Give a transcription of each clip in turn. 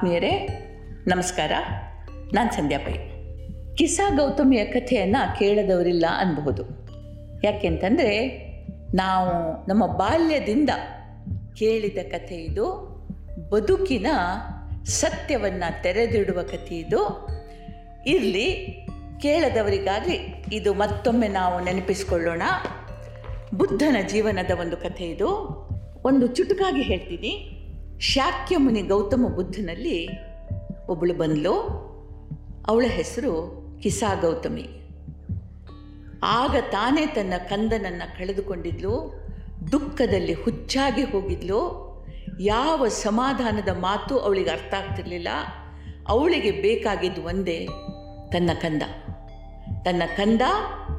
ಆತ್ಮೀಯರೇ, ನಮಸ್ಕಾರ. ನಾನು ಸಂಧ್ಯಾ ಪೈ. ಕಿಸಾ ಗೌತಮಿಯ ಕಥೆಯನ್ನು ಕೇಳದವರಿಲ್ಲ ಅನ್ಬಹುದು. ಯಾಕೆಂತಂದರೆ, ನಾವು ನಮ್ಮ ಬಾಲ್ಯದಿಂದ ಕೇಳಿದ ಕಥೆ ಇದು, ಬದುಕಿನ ಸತ್ಯವನ್ನು ತೆರೆದಿಡುವ ಕಥೆ ಇದು. ಇರಲಿ ಕೇಳದವರಿಗಾಗಿ ಇದು ಮತ್ತೊಮ್ಮೆ ನಾವು ನೆನಪಿಸ್ಕೊಳ್ಳೋಣ. ಬುದ್ಧನ ಜೀವನದ ಒಂದು ಕಥೆ ಇದು. ಒಂದು ಚುಟುಕಾಗಿ ಹೇಳ್ತೀನಿ. ಶಾಕ್ಯ ಮುನಿ ಗೌತಮ ಬುದ್ಧನಲ್ಲಿ ಒಬ್ಬಳು ಬಂದ್ಲು. ಅವಳ ಹೆಸರು ಕಿಸಾ ಗೌತಮಿ. ಆಗ ತಾನೇ ತನ್ನ ಕಂದನನ್ನು ಕಳೆದುಕೊಂಡಿದ್ಲು, ದುಃಖದಲ್ಲಿ ಹುಚ್ಚಾಗಿ ಹೋಗಿದ್ಲು. ಯಾವ ಸಮಾಧಾನದ ಮಾತು ಅವಳಿಗೆ ಅರ್ಥ ಆಗ್ತಿರಲಿಲ್ಲ. ಅವಳಿಗೆ ಬೇಕಾಗಿದ್ದು ಒಂದೇ, ತನ್ನ ಕಂದ. ತನ್ನ ಕಂದ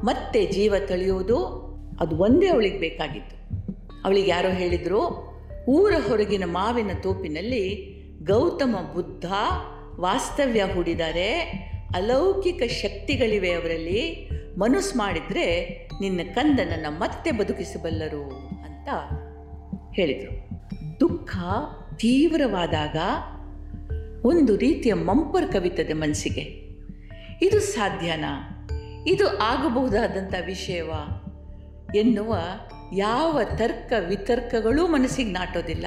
ಮತ್ತೆ ಜೀವ ತಳೆಯುವುದು, ಅದು ಒಂದೇ ಅವಳಿಗೆ ಬೇಕಾಗಿತ್ತು. ಅವಳಿಗೆ ಯಾರೋ ಹೇಳಿದರು ಊರ ಹೊರಗಿನ ಮಾವಿನ ತೋಪಿನಲ್ಲಿ ಗೌತಮ ಬುದ್ಧ ವಾಸ್ತವ್ಯ ಹೂಡಿದ್ದಾರೆ. ಅಲೌಕಿಕ ಶಕ್ತಿಗಳಿವೆ ಅವರಲ್ಲಿ. ಮನಸ್ಸು ಮಾಡಿದರೆ ನಿನ್ನ ಕಂದನನ್ನು ಮತ್ತೆ ಬದುಕಿಸಬಲ್ಲರು ಅಂತ ಹೇಳಿದರು. ದುಃಖ ತೀವ್ರವಾದಾಗ ಒಂದು ರೀತಿಯ ಮಂಪರ್ ಕವಿತದೆ ಮನಸ್ಸಿಗೆ. ಇದು ಸಾಧ್ಯನಾ? ಇದು ಆಗಬಹುದಾದಂಥ ವಿಷಯವಾ? ಎನ್ನುವ ಯಾವ ತರ್ಕ ವಿತರ್ಕಗಳೂ ಮನಸ್ಸಿಗೆ ನಾಟೋದಿಲ್ಲ.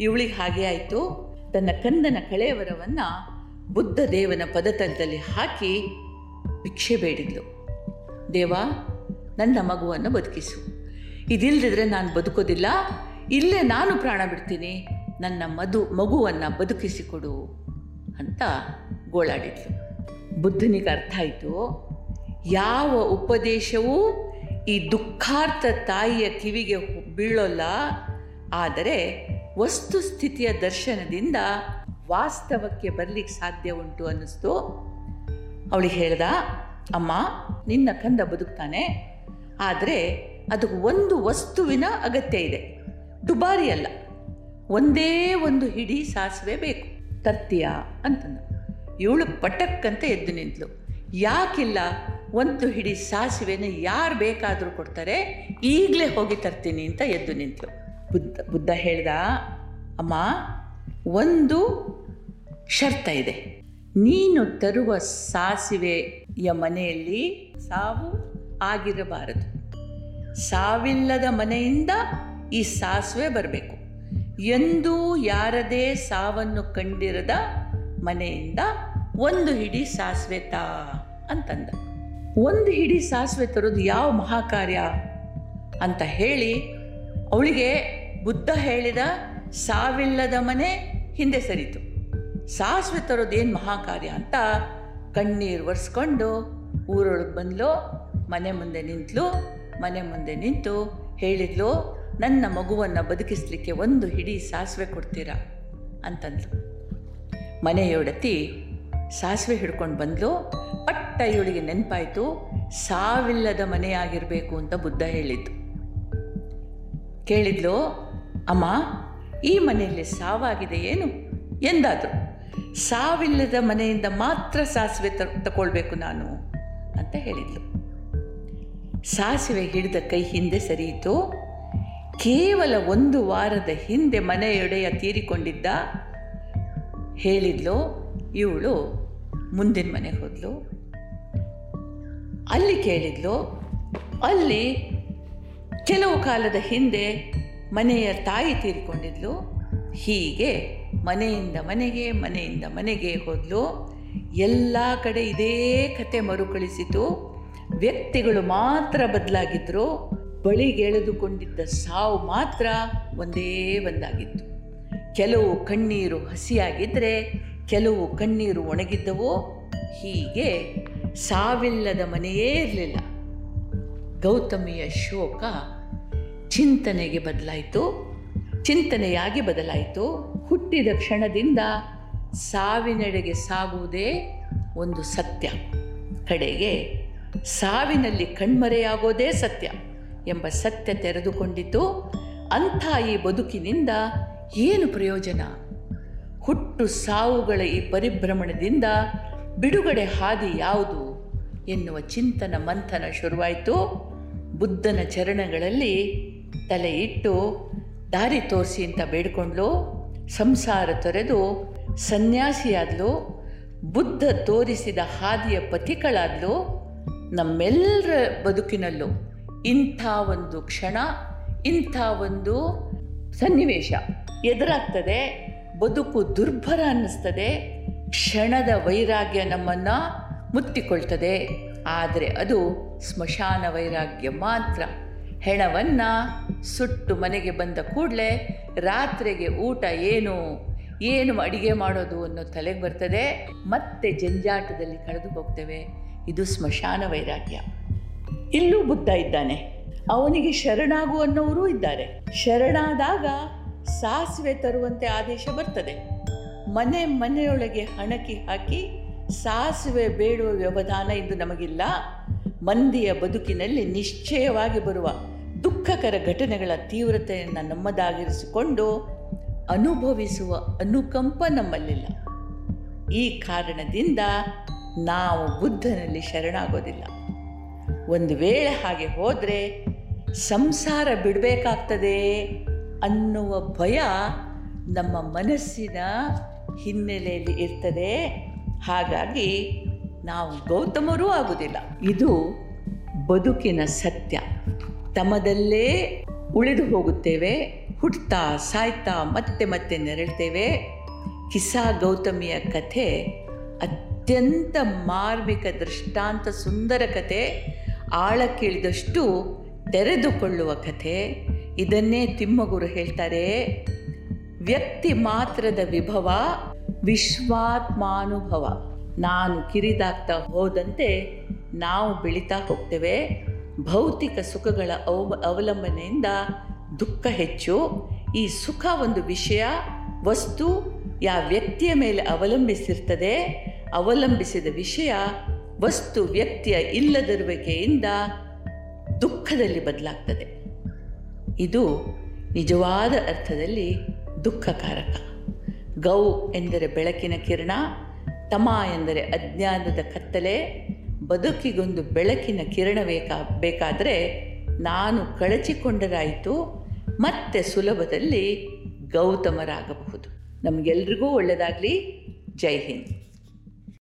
ಇವಳಿಗೆ ಹಾಗೆ ಆಯಿತು. ತನ್ನ ಕಂದನ ಕಳೆಯವರವನ್ನು ಬುದ್ಧ ದೇವನ ಪದತಲದಲ್ಲಿ ಹಾಕಿ ಭಿಕ್ಷೆ ಬೇಡಿದ್ಲು. ದೇವ, ನನ್ನ ಮಗುವನ್ನು ಬದುಕಿಸು. ಇದಿಲ್ಲದಿದ್ರೆ ನಾನು ಬದುಕೋದಿಲ್ಲ. ಇಲ್ಲೇ ನಾನು ಪ್ರಾಣ ಬಿಡ್ತೀನಿ. ನನ್ನ ಮಧು ಮಗುವನ್ನು ಬದುಕಿಸಿಕೊಡು ಅಂತ ಗೋಳಾಡಿದ್ಲು. ಬುದ್ಧನಿಗೆ ಅರ್ಥ ಆಯಿತು. ಯಾವ ಉಪದೇಶವೂ ಈ ದುಃಖಾರ್ಥ ತಾಯಿಯ ಕಿವಿಗೆ ಬೀಳೋಲ್ಲ, ಆದರೆ ವಸ್ತುಸ್ಥಿತಿಯ ದರ್ಶನದಿಂದ ವಾಸ್ತವಕ್ಕೆ ಬರಲಿಕ್ಕೆ ಸಾಧ್ಯ ಉಂಟು ಅನ್ನಿಸ್ತು. ಅವಳಿಗೆ ಹೇಳ್ದ, ಅಮ್ಮ, ನಿನ್ನ ಕಂದ ಬದುಕ್ತಾನೆ, ಆದರೆ ಅದಕ್ಕೆ ಒಂದು ವಸ್ತುವಿನ ಅಗತ್ಯ ಇದೆ. ದುಬಾರಿ ಅಲ್ಲ, ಒಂದೇ ಒಂದು ಹಿಡಿ ಸಾಸಿವೆ ಬೇಕು. ತರ್ತೀಯಾ? ಅಂತಂದ. ಇವಳು ಪಟಕ್ಕಂತ ಎದ್ದು ನಿಂತಳು ಯಾಕಿಲ್ಲ? ಒಂದು ಹಿಡಿ ಸಾಸಿವೆನ ಯಾರು ಬೇಕಾದರೂ ಕೊಡ್ತಾರೆ, ಈಗಲೇ ಹೋಗಿ ತರ್ತೀನಿ ಅಂತ ಎದ್ದು ನಿಂತಳು ಬುದ್ಧ ಬುದ್ಧ ಹೇಳ್ದ, ಅಮ್ಮ, ಒಂದು ಶರ್ತ ಇದೆ. ನೀನು ತರುವ ಸಾಸಿವೆಯ ಮನೆಯಲ್ಲಿ ಸಾವು ಆಗಿರಬಾರದು. ಸಾವಿಲ್ಲದ ಮನೆಯಿಂದ ಈ ಸಾಸಿವೆ ಬರಬೇಕು. ಎಂದೂ ಯಾರದೇ ಸಾವನ್ನು ಕಂಡಿರದ ಮನೆಯಿಂದ ಒಂದು ಹಿಡಿ ಸಾಸಿವೆ ತಾ ಅಂತಂದ. ಒಂದು ಹಿಡಿ ಸಾಸಿವೆ ತರೋದು ಯಾವ ಮಹಾಕಾರ್ಯ? ಅಂತ ಹೇಳಿ ಅವಳಿಗೆ ಬುದ್ಧ ಹೇಳಿದ ಸಾವಿಲ್ಲದ ಮನೆ ಹಿಂದೆ ಸರಿತು. ಸಾಸಿವೆ ತರೋದು ಏನು ಮಹಾಕಾರ್ಯ ಅಂತ ಕಣ್ಣೀರು ಒರೆಸ್ಕೊಂಡು ಊರೊಳಗೆ ಬಂದ್ಲು, ಮನೆ ಮುಂದೆ ನಿಂತಲು, ಮನೆ ಮುಂದೆ ನಿಂತು ಹೇಳಿದ್ಲು, ನನ್ನ ಮಗುವನ್ನು ಬದುಕಿಸ್ಲಿಕ್ಕೆ ಒಂದು ಹಿಡಿ ಸಾಸಿವೆ ಕೊಡ್ತೀರಾ? ಅಂತಂದ್ಲು. ಮನೆಯೊಡತಿ ಸಾಸಿವೆ ಹಿಡ್ಕೊಂಡು ಬಂದ್ಲು ಪಟ್ಟ ಇವಳಿಗೆ ನೆನಪಾಯಿತು, ಸಾವಿಲ್ಲದ ಮನೆಯಾಗಿರಬೇಕು ಅಂತ ಬುದ್ಧ ಹೇಳಿದ್ದು. ಕೇಳಿದ್ಲು, ಅಮ್ಮ, ಈ ಮನೆಯಲ್ಲಿ ಸಾವಾಗಿದೆ ಏನು? ಎಂದಾದರು. ಸಾವಿಲ್ಲದ ಮನೆಯಿಂದ ಮಾತ್ರ ಸಾಸಿವೆ ತಗೊಳ್ಬೇಕು ನಾನು, ಅಂತ ಹೇಳಿದ್ಲು. ಸಾಸಿವೆ ಹಿಡಿದ ಕೈ ಹಿಂದೆ ಸರಿಯಿತು. ಕೇವಲ ಒಂದು ವಾರದ ಹಿಂದೆ ಮನೆಯೊಡೆಯ ತೀರಿಕೊಂಡಿದ್ದ ಹೇಳಿದ್ಲು. ಇವಳು ಮುಂದಿನ ಮನೆ ಹೋದ್ಲು. ಅಲ್ಲಿ ಕೇಳಿದ್ಲು, ಅಲ್ಲಿ ಕೆಲವು ಕಾಲದ ಹಿಂದೆ ಮನೆಯ ತಾಯಿ ತೀರಿಕೊಂಡಿದ್ಲು. ಹೀಗೆ ಮನೆಯಿಂದ ಮನೆಗೆ ಮನೆಯಿಂದ ಮನೆಗೆ ಹೋದ್ಲು. ಎಲ್ಲ ಕಡೆ ಇದೇ ಕತೆ ಮರುಕಳಿಸಿತು. ವ್ಯಕ್ತಿಗಳು ಮಾತ್ರ ಬದಲಾಗಿದ್ದರು ಬಳಿಗೆಳೆದುಕೊಂಡಿದ್ದ ಸಾವು ಮಾತ್ರ ಒಂದೇ ಒಂದಾಗಿತ್ತು. ಕೆಲವು ಕಣ್ಣೀರು ಹಸಿಯಾಗಿದ್ದರೆ ಕೆಲವು ಕಣ್ಣೀರು ಒಣಗಿದ್ದವು. ಹೀಗೆ ಸಾವಿಲ್ಲದ ಮನೆಯೇ ಇರಲಿಲ್ಲ. ಗೌತಮಿಯ ಶೋಕ ಚಿಂತನೆಗೆ ಬದಲಾಯಿತು. ಚಿಂತನೆಯಾಗಿ ಬದಲಾಯಿತು. ಹುಟ್ಟಿದ ಕ್ಷಣದಿಂದ ಸಾವಿನೆಡೆಗೆ ಸಾಗುವುದೇ ಒಂದು ಸತ್ಯ. ಕಡೆಗೆ ಸಾವಿನಲ್ಲಿ ಕಣ್ಮರೆಯಾಗೋದೇ ಸತ್ಯ ಎಂಬ ಸತ್ಯ ತೆರೆದುಕೊಂಡಿತು. ಅಂಥ ಈ ಬದುಕಿನಿಂದ ಏನು ಪ್ರಯೋಜನ? ಹುಟ್ಟು ಸಾವುಗಳ ಈ ಪರಿಭ್ರಮಣದಿಂದ ಬಿಡುಗಡೆ ಹಾದಿ ಯಾವುದು ಎನ್ನುವ ಚಿಂತನ ಮಂಥನ ಶುರುವಾಯಿತು. ಬುದ್ಧನ ಚರಣಗಳಲ್ಲಿ ತಲೆ ಇಟ್ಟು ದಾರಿ ತೋರಿಸಿ ಅಂತ ಬೇಡ್ಕೊಂಡ್ಲು. ಸಂಸಾರ ತೊರೆದು ಸನ್ಯಾಸಿಯಾದ್ಲು. ಬುದ್ಧ ತೋರಿಸಿದ ಹಾದಿಯ ಪಥಿಕಳಾದ್ಲು ನಮ್ಮೆಲ್ಲರ ಬದುಕಿನಲ್ಲೂ ಇಂಥ ಒಂದು ಕ್ಷಣ, ಇಂಥ ಒಂದು ಸನ್ನಿವೇಶ ಎದುರಾಗ್ತದೆ. ಬದುಕು ದುರ್ಭರ ಅನ್ನಿಸ್ತದೆ. ಕ್ಷಣದ ವೈರಾಗ್ಯ ನಮ್ಮನ್ನು ಮುತ್ತಿಕೊಳ್ತದೆ. ಆದರೆ ಅದು ಸ್ಮಶಾನ ವೈರಾಗ್ಯ ಮಾತ್ರ. ಹೆಣವನ್ನು ಸುಟ್ಟು ಮನೆಗೆ ಬಂದ ಕೂಡಲೇ ರಾತ್ರಿಗೆ ಊಟ ಏನು ಏನು ಅಡಿಗೆ ಮಾಡೋದು ಅನ್ನೋ ತಲೆಗೆ ಬರ್ತದೆ. ಮತ್ತೆ ಜಂಜಾಟದಲ್ಲಿ ಕಳೆದು ಹೋಗ್ತೇವೆ. ಇದು ಸ್ಮಶಾನ ವೈರಾಗ್ಯ. ಇಲ್ಲೂ ಬುದ್ಧ ಇದ್ದಾನೆ. ಅವನಿಗೆ ಶರಣಾಗು ಅನ್ನೋರು ಇದ್ದಾರೆ. ಶರಣಾದಾಗ ಸಾಸಿವೆ ತರುವಂತೆ ಆದೇಶ ಬರ್ತದೆ. ಮನೆ ಮನೆಯೊಳಗೆ ಹಣಕಿ ಹಾಕಿ ಸಾಸಿವೆ ಬೇಡುವ ವ್ಯವಧಾನ ಇಂದು ನಮಗಿಲ್ಲ. ಮಂದಿಯ ಬದುಕಿನಲ್ಲಿ ನಿಶ್ಚಯವಾಗಿ ಬರುವ ದುಃಖಕರ ಘಟನೆಗಳ ತೀವ್ರತೆಯನ್ನು ನಮ್ಮದಾಗಿರಿಸಿಕೊಂಡು ಅನುಭವಿಸುವ ಅನುಕಂಪ ನಮ್ಮಲ್ಲಿಲ್ಲ. ಈ ಕಾರಣದಿಂದ ನಾವು ಬುದ್ಧನಲ್ಲಿ ಶರಣಾಗೋದಿಲ್ಲ. ಒಂದು ವೇಳೆ ಹಾಗೆ ಹೋದರೆ ಸಂಸಾರ ಬಿಡಬೇಕಾಗ್ತದೆ ಅನ್ನುವ ಭಯ ನಮ್ಮ ಮನಸ್ಸಿನ ಹಿನ್ನೆಲೆಯಲ್ಲಿ ಇರ್ತದೆ. ಹಾಗಾಗಿ ನಾವು ಗೌತಮರೂ ಆಗುವುದಿಲ್ಲ ಇದು ಬದುಕಿನ ಸತ್ಯ. ತಮದಲ್ಲೇ ಉಳಿದು ಹೋಗುತ್ತೇವೆ, ಹುಟ್ತಾ ಸಾಯ್ತಾ ಮತ್ತೆ ಮತ್ತೆ ನೆರಳ್ತೇವೆ. ಕಿಸಾ ಗೌತಮಿಯ ಕಥೆ ಅತ್ಯಂತ ಮಾರ್ಮಿಕ, ದೃಷ್ಟಾಂತ ಸುಂದರ ಕಥೆ. ಆಳಕ್ಕಿಳಿದಷ್ಟು ತೆರೆದುಕೊಳ್ಳುವ ಕಥೆ. ಇದನ್ನೇ ತಿಮ್ಮಗುರು ಹೇಳ್ತಾರೆ. ವ್ಯಕ್ತಿ ಮಾತ್ರದ ವಿಭವ ವಿಶ್ವಾತ್ಮಾನುಭವ. ನಾನು ಕಿರಿದಾಗ್ತಾ ಹೋದಂತೆ ನಾವು ಬೆಳೀತಾ ಹೋಗ್ತೇವೆ. ಭೌತಿಕ ಸುಖಗಳ ಅವ ಅವಲಂಬನೆಯಿಂದ ದುಃಖ ಹೆಚ್ಚು. ಈ ಸುಖ ಒಂದು ವಿಷಯ, ವಸ್ತು ಯಾವ ವ್ಯಕ್ತಿಯ ಮೇಲೆ ಅವಲಂಬಿಸಿರ್ತದೆ. ಅವಲಂಬಿಸಿದ ವಿಷಯ, ವಸ್ತು ವ್ಯಕ್ತಿಯ ಇಲ್ಲದಿರುವಿಕೆಯಿಂದ ದುಃಖದಲ್ಲಿ ಬದಲಾಗ್ತದೆ. ಇದು ನಿಜವಾದ ಅರ್ಥದಲ್ಲಿ ದುಃಖಕಾರಕ. ಗೌ ಎಂದರೆ ಬೆಳಕಿನ ಕಿರಣ, ತಮ ಎಂದರೆ ಅಜ್ಞಾನದ ಕತ್ತಲೆ, ಬದುಕಿಗೊಂದು ಬೆಳಕಿನ ಕಿರಣ ಬೇಕಾ, ಬೇಕಾದರೆ ನಾನು ಕಳಚಿಕೊಂಡರಾಯಿತು, ಮತ್ತೆ ಸುಲಭದಲ್ಲಿ ಗೌತಮರಾಗಬಹುದು. ನಮಗೆಲ್ರಿಗೂ ಒಳ್ಳೆಯದಾಗಲಿ ಜೈ ಹಿಂದ್.